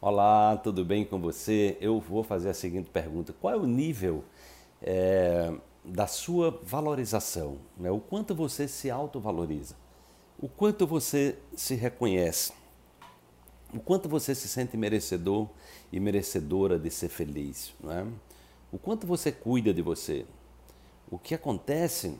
Olá, tudo bem com você? Eu vou fazer a seguinte pergunta: qual é o nível é, da sua valorização? Né? O quanto você se autovaloriza? O quanto você se reconhece? O quanto você se sente merecedor e merecedora de ser feliz? Não é? O quanto você cuida de você? O que acontece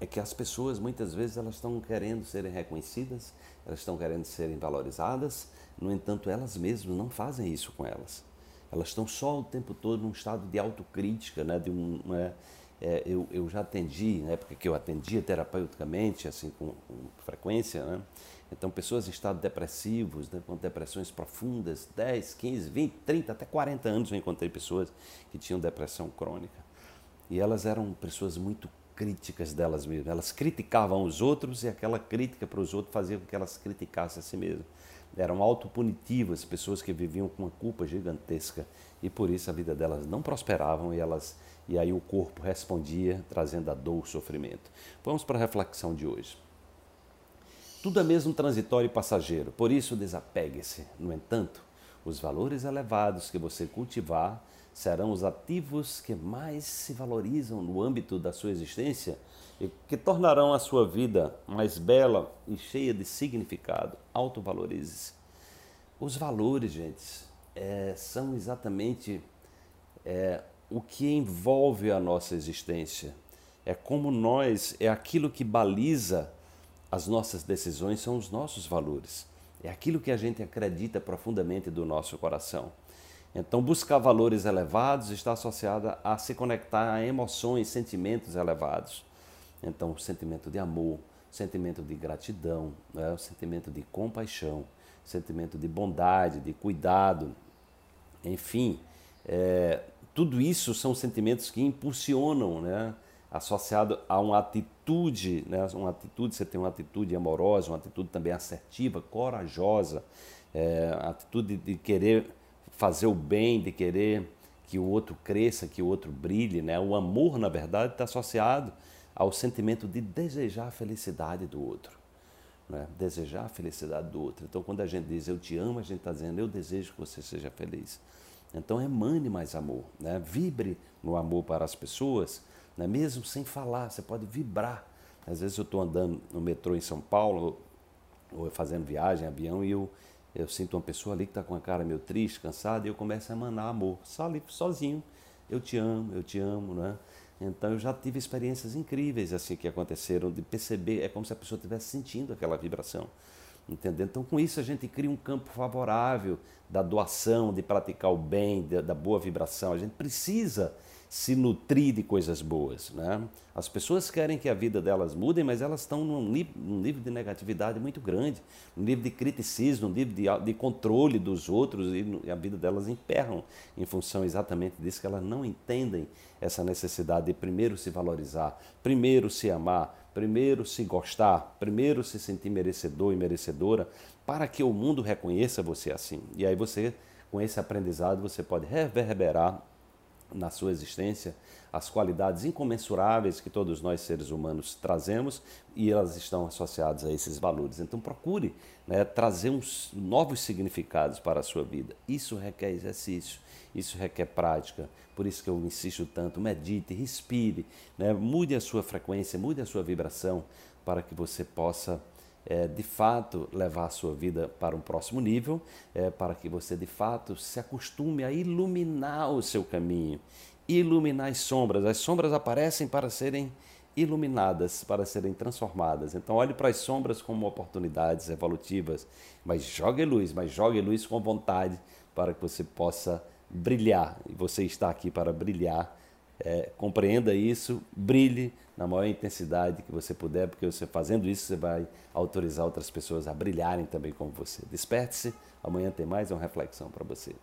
é que as pessoas muitas vezes elas estão querendo serem reconhecidas, elas estão querendo serem valorizadas, no entanto elas mesmas não fazem isso com elas. Elas estão só o tempo todo num estado de autocrítica, né? De um, é, é, eu, eu já atendi, na época que eu atendia terapeuticamente, assim com, com frequência, né? Então pessoas em estado depressivos, né? com depressões profundas, 10, 15, 20, 30, até 40 anos eu encontrei pessoas que tinham depressão crônica. E elas eram pessoas muito críticas delas mesmas. Elas criticavam os outros e aquela crítica para os outros fazia com que elas criticassem a si mesmas. Eram autopunitivas, pessoas que viviam com uma culpa gigantesca e por isso a vida delas não prosperavam e elas e aí o corpo respondia trazendo a dor, o sofrimento. Vamos para a reflexão de hoje. Tudo é mesmo transitório e passageiro, por isso desapegue-se. No entanto, os valores elevados que você cultivar serão os ativos que mais se valorizam no âmbito da sua existência e que tornarão a sua vida mais bela e cheia de significado. Autovalorize-se. Os valores, gente, é, são exatamente é, o que envolve a nossa existência. É como nós, é aquilo que baliza as nossas decisões, são os nossos valores. É aquilo que a gente acredita profundamente do nosso coração. Então, buscar valores elevados está associada a se conectar a emoções, sentimentos elevados. Então, o sentimento de amor, sentimento de gratidão, né? sentimento de compaixão, sentimento de bondade, de cuidado, enfim, é, tudo isso são sentimentos que impulsionam, né? associado a uma atitude, né? uma atitude, você tem uma atitude amorosa, uma atitude também assertiva, corajosa, é, atitude de querer fazer o bem, de querer que o outro cresça, que o outro brilhe. Né? O amor, na verdade, está associado ao sentimento de desejar a felicidade do outro. Né? Desejar a felicidade do outro. Então, quando a gente diz eu te amo, a gente está dizendo eu desejo que você seja feliz. Então, emane mais amor. Né? Vibre no amor para as pessoas, né? mesmo sem falar, você pode vibrar. Às vezes eu estou andando no metrô em São Paulo, ou fazendo viagem, avião, e eu eu sinto uma pessoa ali que está com a cara meio triste, cansada, e eu começo a emanar amor, só ali, sozinho. Eu te amo, eu te amo, né? Então eu já tive experiências incríveis assim que aconteceram de perceber, é como se a pessoa estivesse sentindo aquela vibração. Entendeu? Então com isso a gente cria um campo favorável da doação, de praticar o bem, da boa vibração. A gente precisa se nutrir de coisas boas. Né? As pessoas querem que a vida delas mude, mas elas estão num, num nível de negatividade muito grande, num nível de criticismo, num nível de, de controle dos outros, e a vida delas emperram em função exatamente disso, que elas não entendem essa necessidade de primeiro se valorizar, primeiro se amar, primeiro se gostar, primeiro se sentir merecedor e merecedora, para que o mundo reconheça você assim. E aí você, com esse aprendizado, você pode reverberar na sua existência as qualidades incomensuráveis que todos nós seres humanos trazemos e elas estão associadas a esses valores. Então procure né, trazer uns novos significados para a sua vida. Isso requer exercício, isso requer prática. Por isso que eu insisto tanto: medite, respire, né, mude a sua frequência, mude a sua vibração para que você possa é, de fato levar a sua vida para um próximo nível, é, para que você de fato se acostume a iluminar o seu caminho, iluminar as sombras. As sombras aparecem para serem iluminadas, para serem transformadas. Então olhe para as sombras como oportunidades evolutivas, mas jogue luz, mas jogue luz com vontade para que você possa brilhar. E você está aqui para brilhar é, compreenda isso, brilhe na maior intensidade que você puder, porque você fazendo isso você vai autorizar outras pessoas a brilharem também como você. Desperte-se, amanhã tem mais uma reflexão para você.